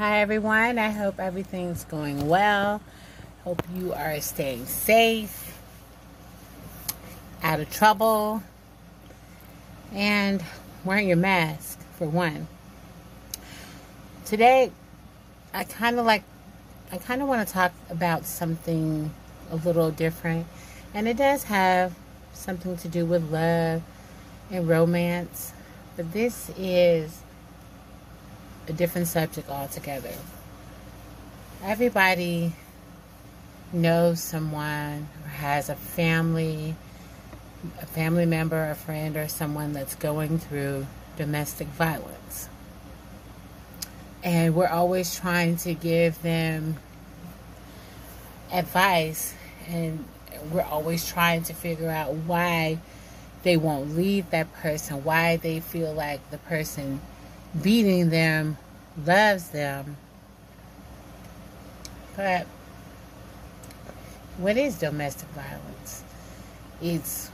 Hi, everyone. I hope everything's going well. Hope you are staying safe, out of trouble, and wearing your mask for one. Today, I kind of like, I kind of want to talk about something a little different, and it does have something to do with love and romance, but this is a different subject altogether. Everybody knows someone or has a family, a family member, a friend, or someone that's going through domestic violence. And we're always trying to give them advice, and we're always trying to figure out why they won't leave that person, why they feel like the person beating them loves them. But what is domestic violence? It's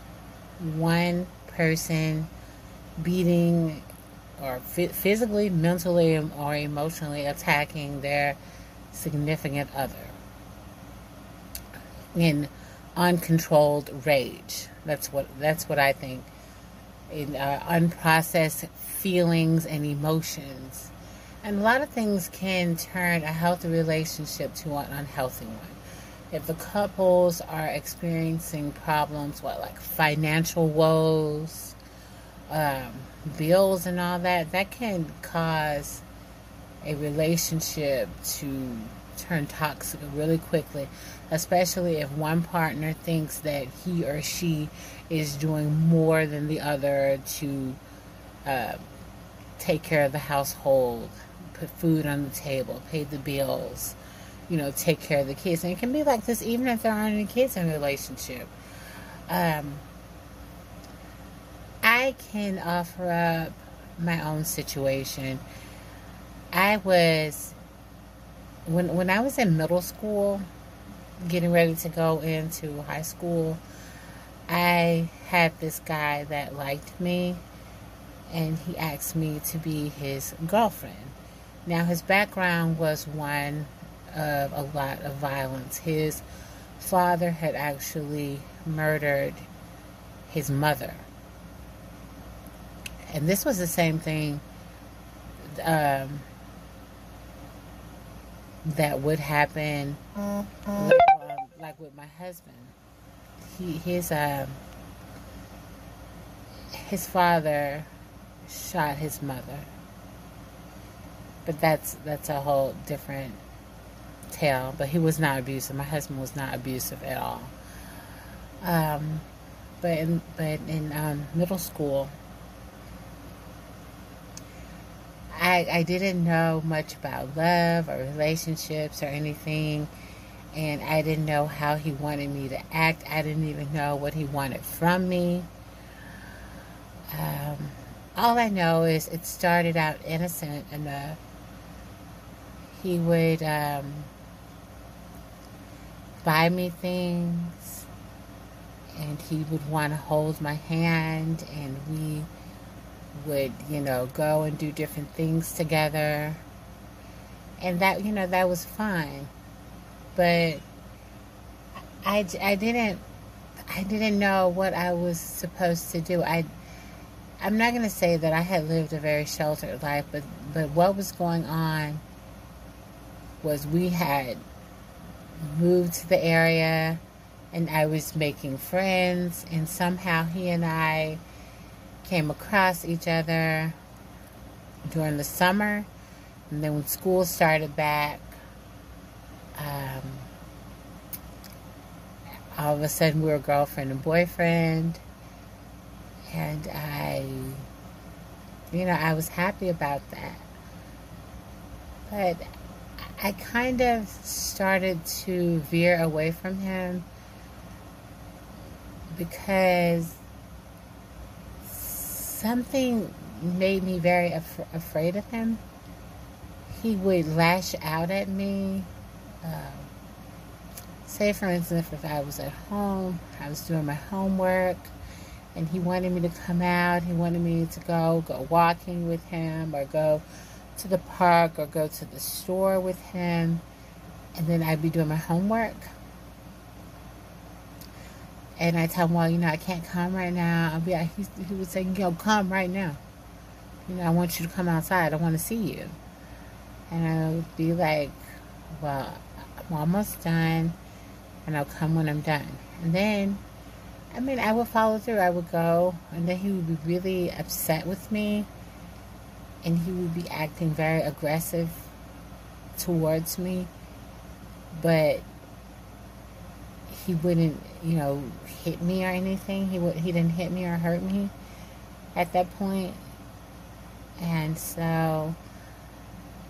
one person beating or physically, mentally, or emotionally attacking their significant other in uncontrolled rage. That's what that's what I think. In uh, unprocessed feelings and emotions, and a lot of things can turn a healthy relationship to an unhealthy one. If the couples are experiencing problems, what like financial woes, um, bills, and all that, that can cause a relationship to turn toxic really quickly, especially if one partner thinks that he or she is doing more than the other to uh, take care of the household, put food on the table, pay the bills you know, take care of the kids. And it can be like this even if there aren't any kids in a relationship. Um, I can offer up my own situation. I was when when I was in middle school, getting ready to go into high school, I had this guy that liked me and he asked me to be his girlfriend. Now his background was one of a lot of violence. His father had actually murdered his mother. And this was the same thing um, that would happen um, like, with my husband. He his um, his father shot his mother. But that's that's a whole different tale. but he was not abusive. My husband was not abusive at all. Um, but in, but in um, middle school, I, I didn't know much about love or relationships or anything, and I didn't know how he wanted me to act. I didn't even know what he wanted from me. Um, all I know is it started out innocent enough. He would um, buy me things and he would want to hold my hand and we would you know go and do different things together and that you know that was fine but I, I didn't I didn't know what I was supposed to do I I'm not going to say that I had lived a very sheltered life but but what was going on was we had moved to the area and I was making friends, and somehow he and I came across each other during the summer. And then when school started back, um, all of a sudden we were girlfriend and boyfriend. And I, you know, I was happy about that. But I kind of started to veer away from him because something made me very af- afraid of him. He would lash out at me. Um, say, for instance, if I was at home, I was doing my homework, and he wanted me to come out. He wanted me to go go walking with him or go to the park or go to the store with him, and then I'd be doing my homework. And I tell him, well, you know, I can't come right now. I'll be, he, he would say, yo, come right now. You know, I want you to come outside. I want to see you. And I would be like, well, I'm almost done, and I'll come when I'm done. And then, I mean, I would follow through. I would go, and then he would be really upset with me, and he would be acting very aggressive towards me, but he wouldn't, you know, hit me or anything. He would, he didn't hit me or hurt me at that point, and so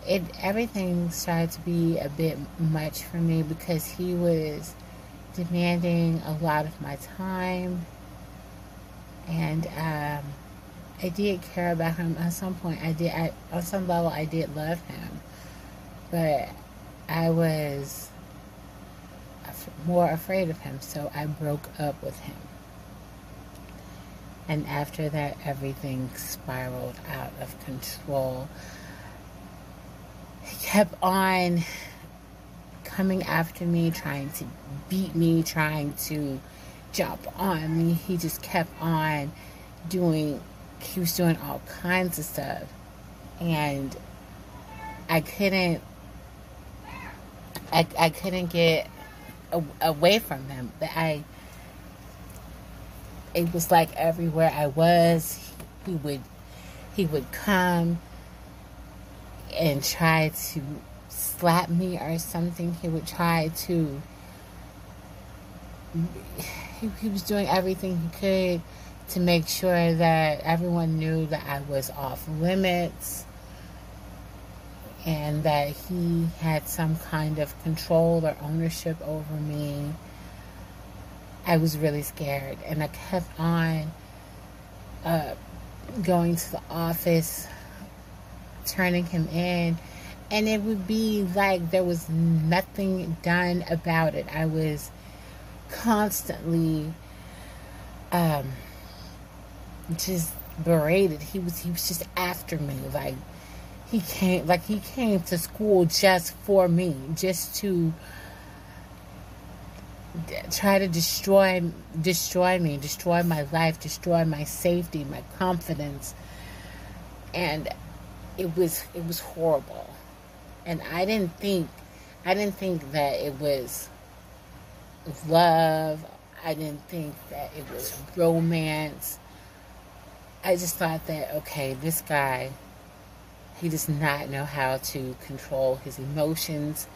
it everything started to be a bit much for me because he was demanding a lot of my time. And um, I did care about him. At some point I did I, on some level I did love him. But I was more afraid of him so I broke up with him. And after that everything spiraled out of control kept on coming after me, trying to beat me, trying to jump on me. He just kept on doing, he was doing all kinds of stuff. And I couldn't, I, I couldn't get a, away from him. But I, it was like everywhere I was, he would, he would come and try to slap me or something. He would try to. He, he was doing everything he could to make sure that everyone knew that I was off limits and that he had some kind of control or ownership over me. I was really scared, and I kept on uh, going to the office turning him in and it would be like there was nothing done about it. I was constantly um, just berated. He was he was just after me. Like he came like he came to school just for me, just to try to destroy destroy me, destroy my life, destroy my safety, my confidence. And it was it was horrible. And I didn't think I didn't think that it was love. I didn't think that it was romance. I just thought that okay, this guy he does not know how to control his emotions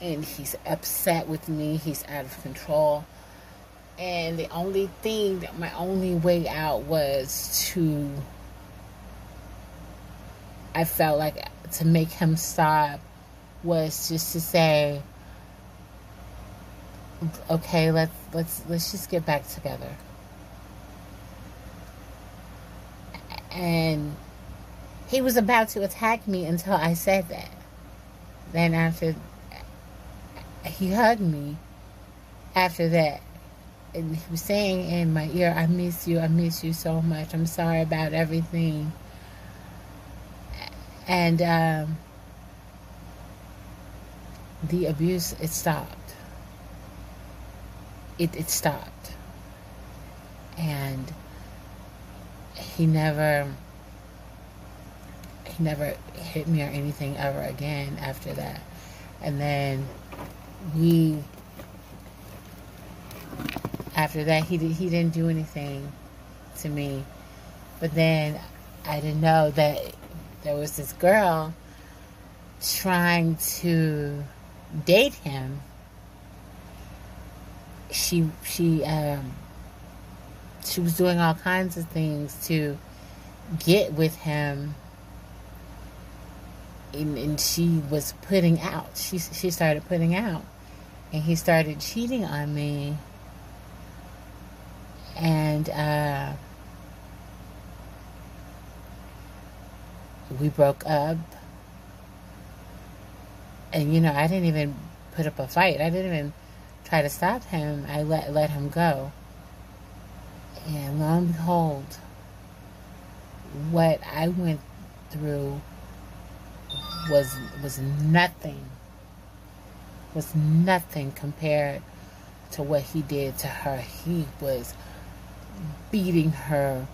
and he's upset with me. He's out of control. And the only thing that my only way out was to I felt like to make him stop was just to say, okay, let's let's let's just get back together. And he was about to attack me until I said that. Then after he hugged me after that and he was saying in my ear, I miss you, I miss you so much. I'm sorry about everything and um, the abuse it stopped. It, it stopped. And he never he never hit me or anything ever again after that. And then we after that he did, he didn't do anything to me. But then I didn't know that there was this girl trying to date him. She she um she was doing all kinds of things to get with him. And, and she was putting out. She she started putting out. And he started cheating on me. And uh we broke up. And you know, I didn't even put up a fight. I didn't even try to stop him. I let let him go. And lo and behold, what I went through was was nothing was nothing compared to what he did to her. He was beating her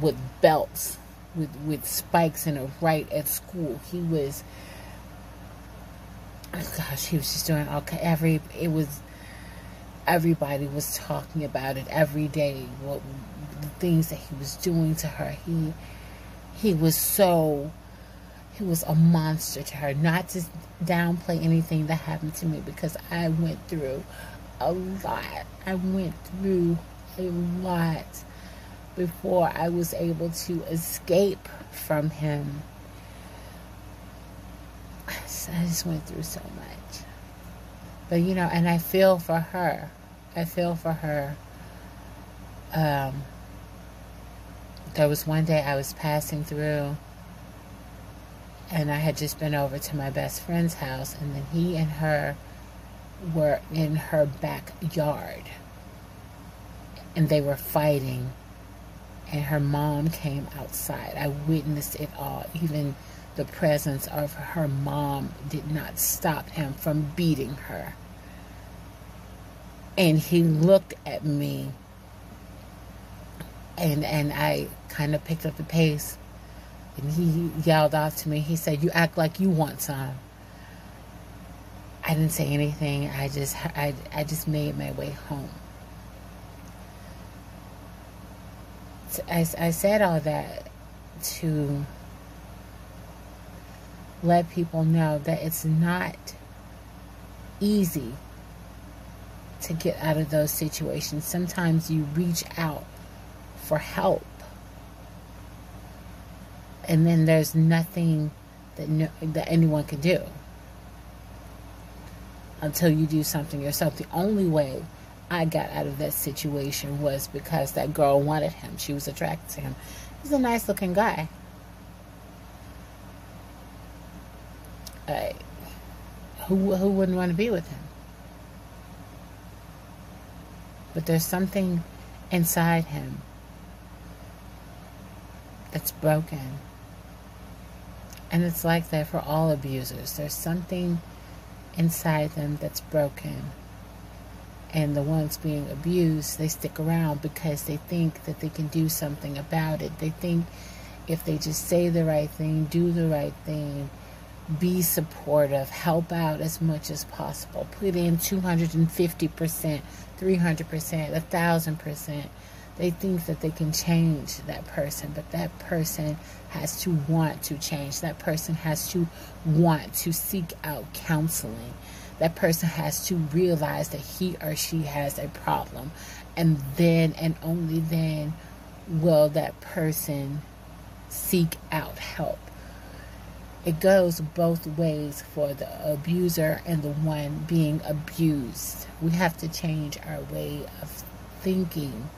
with belts, with with spikes in her right at school. He was oh gosh, he was just doing okay. Every it was everybody was talking about it every day. What the things that he was doing to her. He he was so he was a monster to her. Not to downplay anything that happened to me because I went through a lot. I went through a lot before I was able to escape from him. I just went through so much. But you know, and I feel for her. I feel for her. Um, there was one day I was passing through and I had just been over to my best friend's house, and then he and her were in her backyard, and they were fighting, and her mom came outside. I witnessed it all. Even the presence of her mom did not stop him from beating her. And he looked at me, and and I kind of picked up the pace and he yelled out to me, he said, You act like you want some. I didn't say anything. I just I, I just made my way home. I, I said all that to let people know that it's not easy to get out of those situations. Sometimes you reach out for help and then there's nothing that no, that anyone can do until you do something yourself. The only way I got out of that situation was because that girl wanted him. She was attracted to him. He's a nice looking guy. Uh, who who wouldn't want to be with him? But there's something inside him that's broken. And it's like that for all abusers. There's something inside them that's broken. And the ones being abused, they stick around because they think that they can do something about it. They think if they just say the right thing, do the right thing, be supportive, help out as much as possible, put in 250%, 300%, 1000%, they think that they can change that person, but that person has to want to change. That person has to want to seek out counseling. That person has to realize that he or she has a problem. And then and only then will that person seek out help. It goes both ways for the abuser and the one being abused. We have to change our way of thinking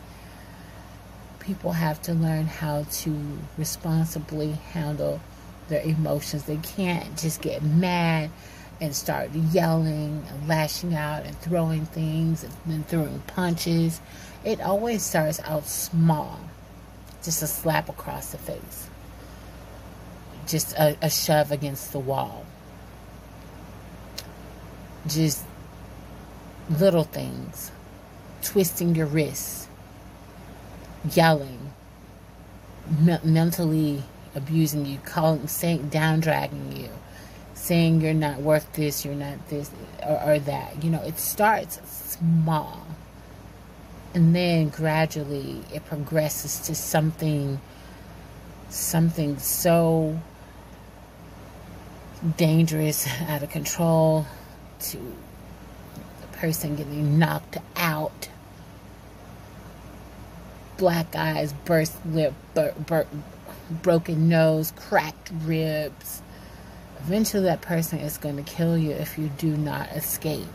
people have to learn how to responsibly handle their emotions. They can't just get mad and start yelling and lashing out and throwing things and then throwing punches. It always starts out small, just a slap across the face, just a, a shove against the wall, just little things, twisting your wrists. Yelling, me- mentally abusing you, calling, saying, down dragging you, saying you're not worth this, you're not this or, or that. You know, it starts small. And then gradually it progresses to something something so dangerous, out of control, to the person getting knocked out black eyes, burst lip, bur- bur- broken nose, cracked ribs. Eventually, that person is going to kill you if you do not escape.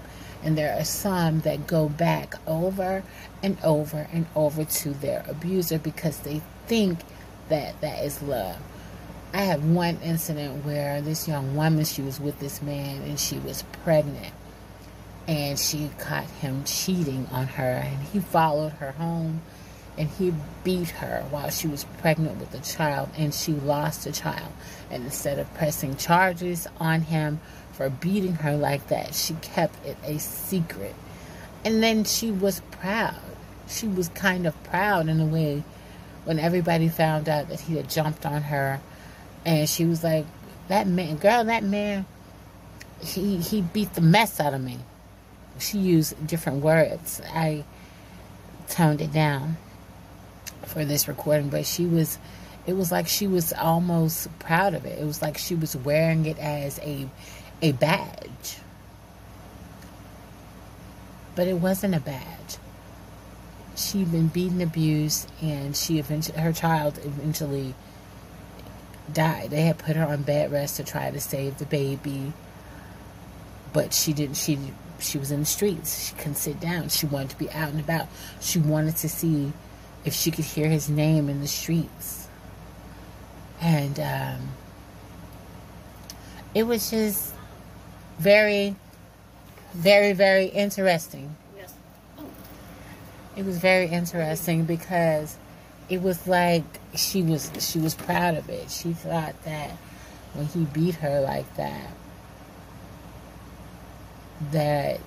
And there are some that go back over and over and over to their abuser because they think that that is love. I have one incident where this young woman, she was with this man and she was pregnant. And she caught him cheating on her and he followed her home and he beat her while she was pregnant with a child and she lost the child. And instead of pressing charges on him for beating her like that, she kept it a secret. And then she was proud. She was kind of proud in a way when everybody found out that he had jumped on her. And she was like, that man, girl, that man, he, he beat the mess out of me. She used different words. I toned it down for this recording, but she was it was like she was almost proud of it. It was like she was wearing it as a a badge. But it wasn't a badge. She'd been beaten, abused, and she eventually her child eventually died. They had put her on bed rest to try to save the baby. But she didn't she she was in the streets. She couldn't sit down. She wanted to be out and about. She wanted to see if she could hear his name in the streets. And um, it was just very, very, very interesting. Yes. It was very interesting because it was like she was she was proud of it. She thought that when he beat her like that, that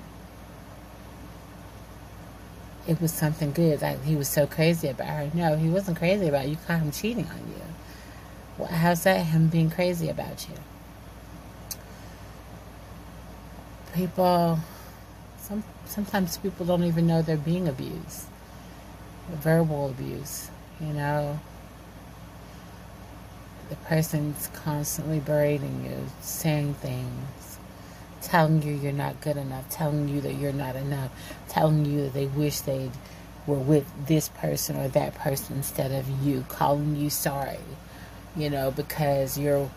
it was something good. Like he was so crazy about her. No, he wasn't crazy about you. Caught him cheating on you. How's that him being crazy about you? People, some sometimes people don't even know they're being abused. Verbal abuse, you know. The person's constantly berating you, saying things telling you you're not good enough, telling you that you're not enough, telling you that they wish they were with this person or that person instead of you, calling you sorry, you know, because you're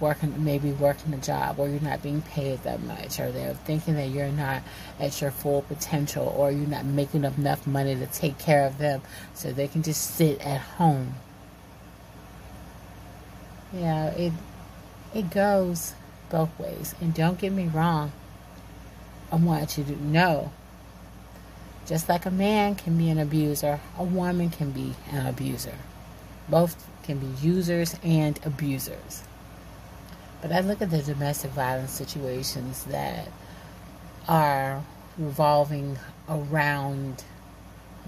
working maybe working a job or you're not being paid that much or they're thinking that you're not at your full potential or you're not making enough money to take care of them so they can just sit at home. Yeah, it it goes both ways. And don't get me wrong, I want you to know just like a man can be an abuser, a woman can be an abuser. Both can be users and abusers. But I look at the domestic violence situations that are revolving around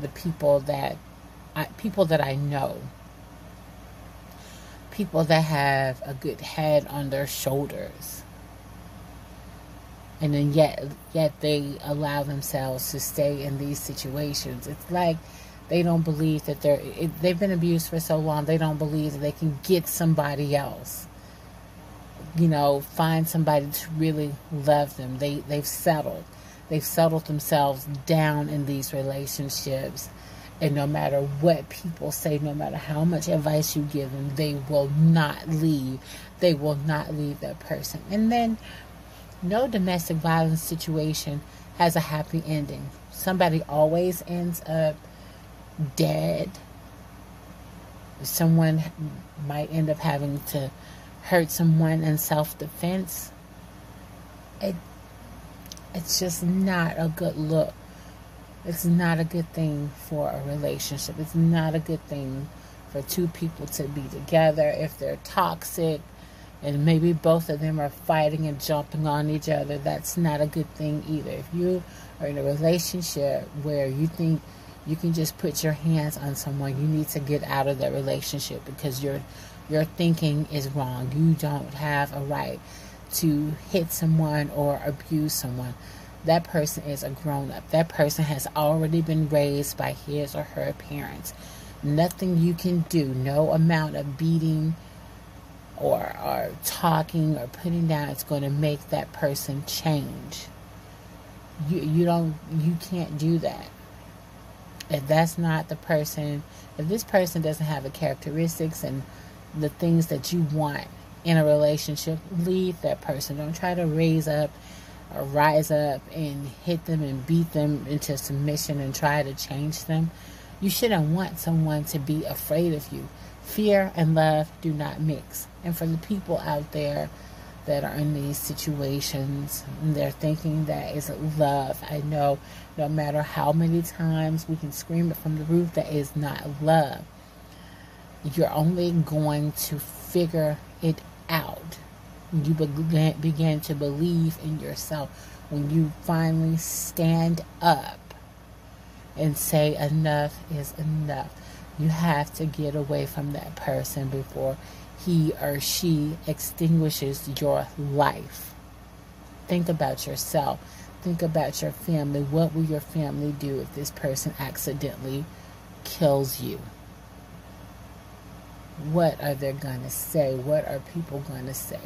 the people that I, people that I know people that have a good head on their shoulders. And then yet yet they allow themselves to stay in these situations. It's like they don't believe that they're it, they've been abused for so long they don't believe that they can get somebody else. You know find somebody to really love them. They they've settled. They've settled themselves down in these relationships and no matter what people say, no matter how much advice you give them, they will not leave. They will not leave that person. And then, no domestic violence situation has a happy ending. Somebody always ends up dead. Someone might end up having to hurt someone in self defense. It, it's just not a good look it's not a good thing for a relationship. It's not a good thing for two people to be together if they're toxic and maybe both of them are fighting and jumping on each other. That's not a good thing either. If you are in a relationship where you think you can just put your hands on someone, you need to get out of that relationship because your your thinking is wrong. You don't have a right to hit someone or abuse someone that person is a grown up. That person has already been raised by his or her parents. Nothing you can do, no amount of beating or, or talking or putting down is going to make that person change. You, you don't you can't do that. If that's not the person, if this person doesn't have the characteristics and the things that you want in a relationship, leave that person. Don't try to raise up rise up and hit them and beat them into submission and try to change them. You shouldn't want someone to be afraid of you. Fear and love do not mix. And for the people out there that are in these situations and they're thinking that is love. I know no matter how many times we can scream it from the roof that is not love. You're only going to figure it out. You begin to believe in yourself when you finally stand up and say enough is enough. You have to get away from that person before he or she extinguishes your life. Think about yourself. Think about your family. What will your family do if this person accidentally kills you? What are they going to say? What are people going to say?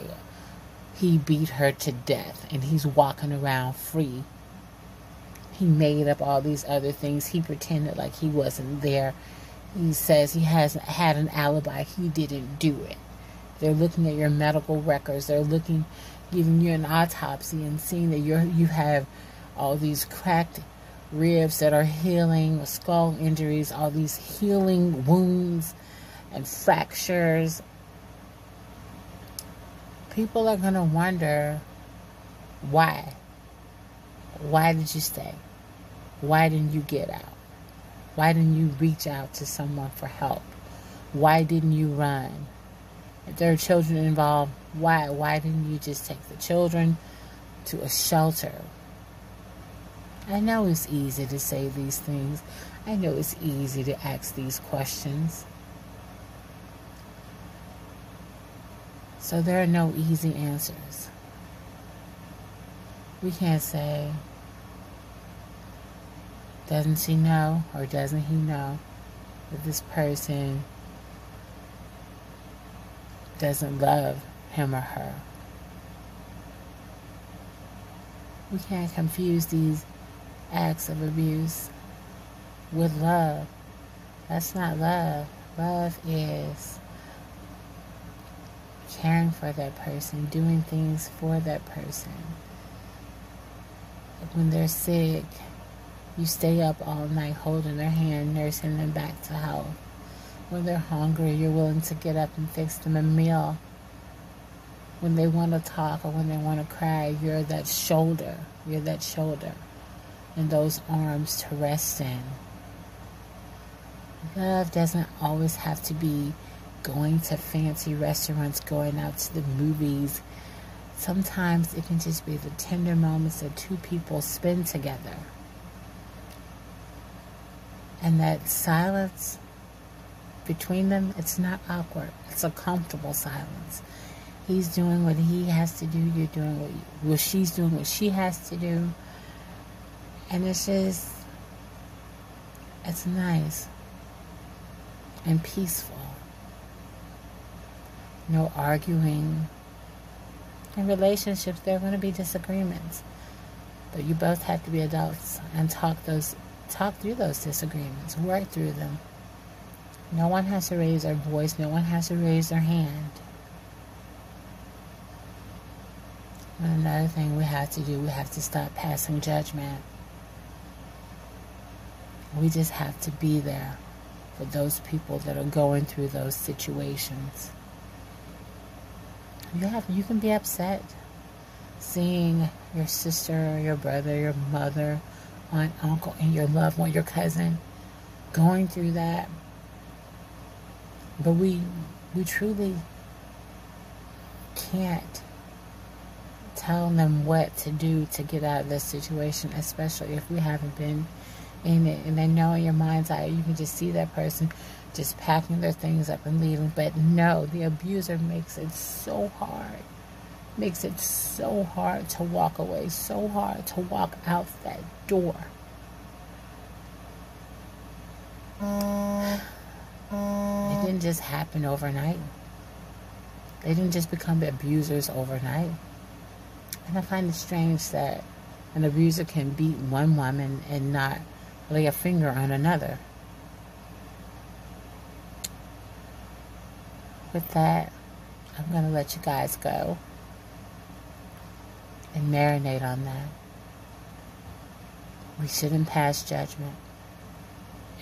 He beat her to death and he's walking around free. He made up all these other things. He pretended like he wasn't there he says he hasn't had an alibi. He didn't do it. They're looking at your medical records. They're looking, giving you an autopsy and seeing that you you have all these cracked ribs that are healing, skull injuries, all these healing wounds and fractures. People are going to wonder why. Why did you stay? Why didn't you get out? Why didn't you reach out to someone for help? Why didn't you run? If there are children involved, why why didn't you just take the children to a shelter? I know it's easy to say these things. I know it's easy to ask these questions. So there are no easy answers. We can't say, doesn't she know or doesn't he know that this person doesn't love him or her? We can't confuse these acts of abuse with love. That's not love. Love is caring for that person, doing things for that person. When they're sick, you stay up all night holding their hand, nursing them back to health. When they're hungry, you're willing to get up and fix them a meal. When they want to talk or when they want to cry, you're that shoulder. You're that shoulder and those arms to rest in. Love doesn't always have to be going to fancy restaurants, going out to the movies. Sometimes it can just be the tender moments that two people spend together. And that silence between them, it's not awkward. It's a comfortable silence. He's doing what he has to do. You're doing what, you, well, she's doing what she has to do. And it's just, it's nice and peaceful. No arguing. In relationships, there are going to be disagreements. But you both have to be adults and talk those talk through those disagreements, work through them. No one has to raise their voice, no one has to raise their hand. And another thing we have to do, we have to stop passing judgment. We just have to be there for those people that are going through those situations. You have you can be upset seeing your sister, your brother, your mother, aunt, uncle, and your loved one, your cousin, going through that. But we we truly can't tell them what to do to get out of this situation, especially if we haven't been in it. And I know in your mind's eye, you can just see that person just packing their things up and leaving. But no, the abuser makes it so hard. Makes it so hard to walk away, so hard to walk out that door. It didn't just happen overnight. They didn't just become abusers overnight. And I find it strange that an abuser can beat one woman and not lay a finger on another. With that, I'm going to let you guys go and marinate on that. We shouldn't pass judgment.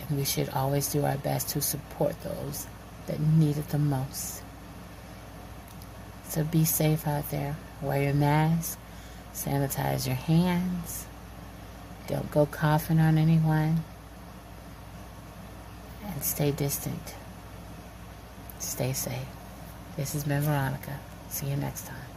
And we should always do our best to support those that need it the most. So be safe out there. Wear your mask, sanitize your hands, don't go coughing on anyone, and stay distant. Stay safe. This has been Veronica. See you next time.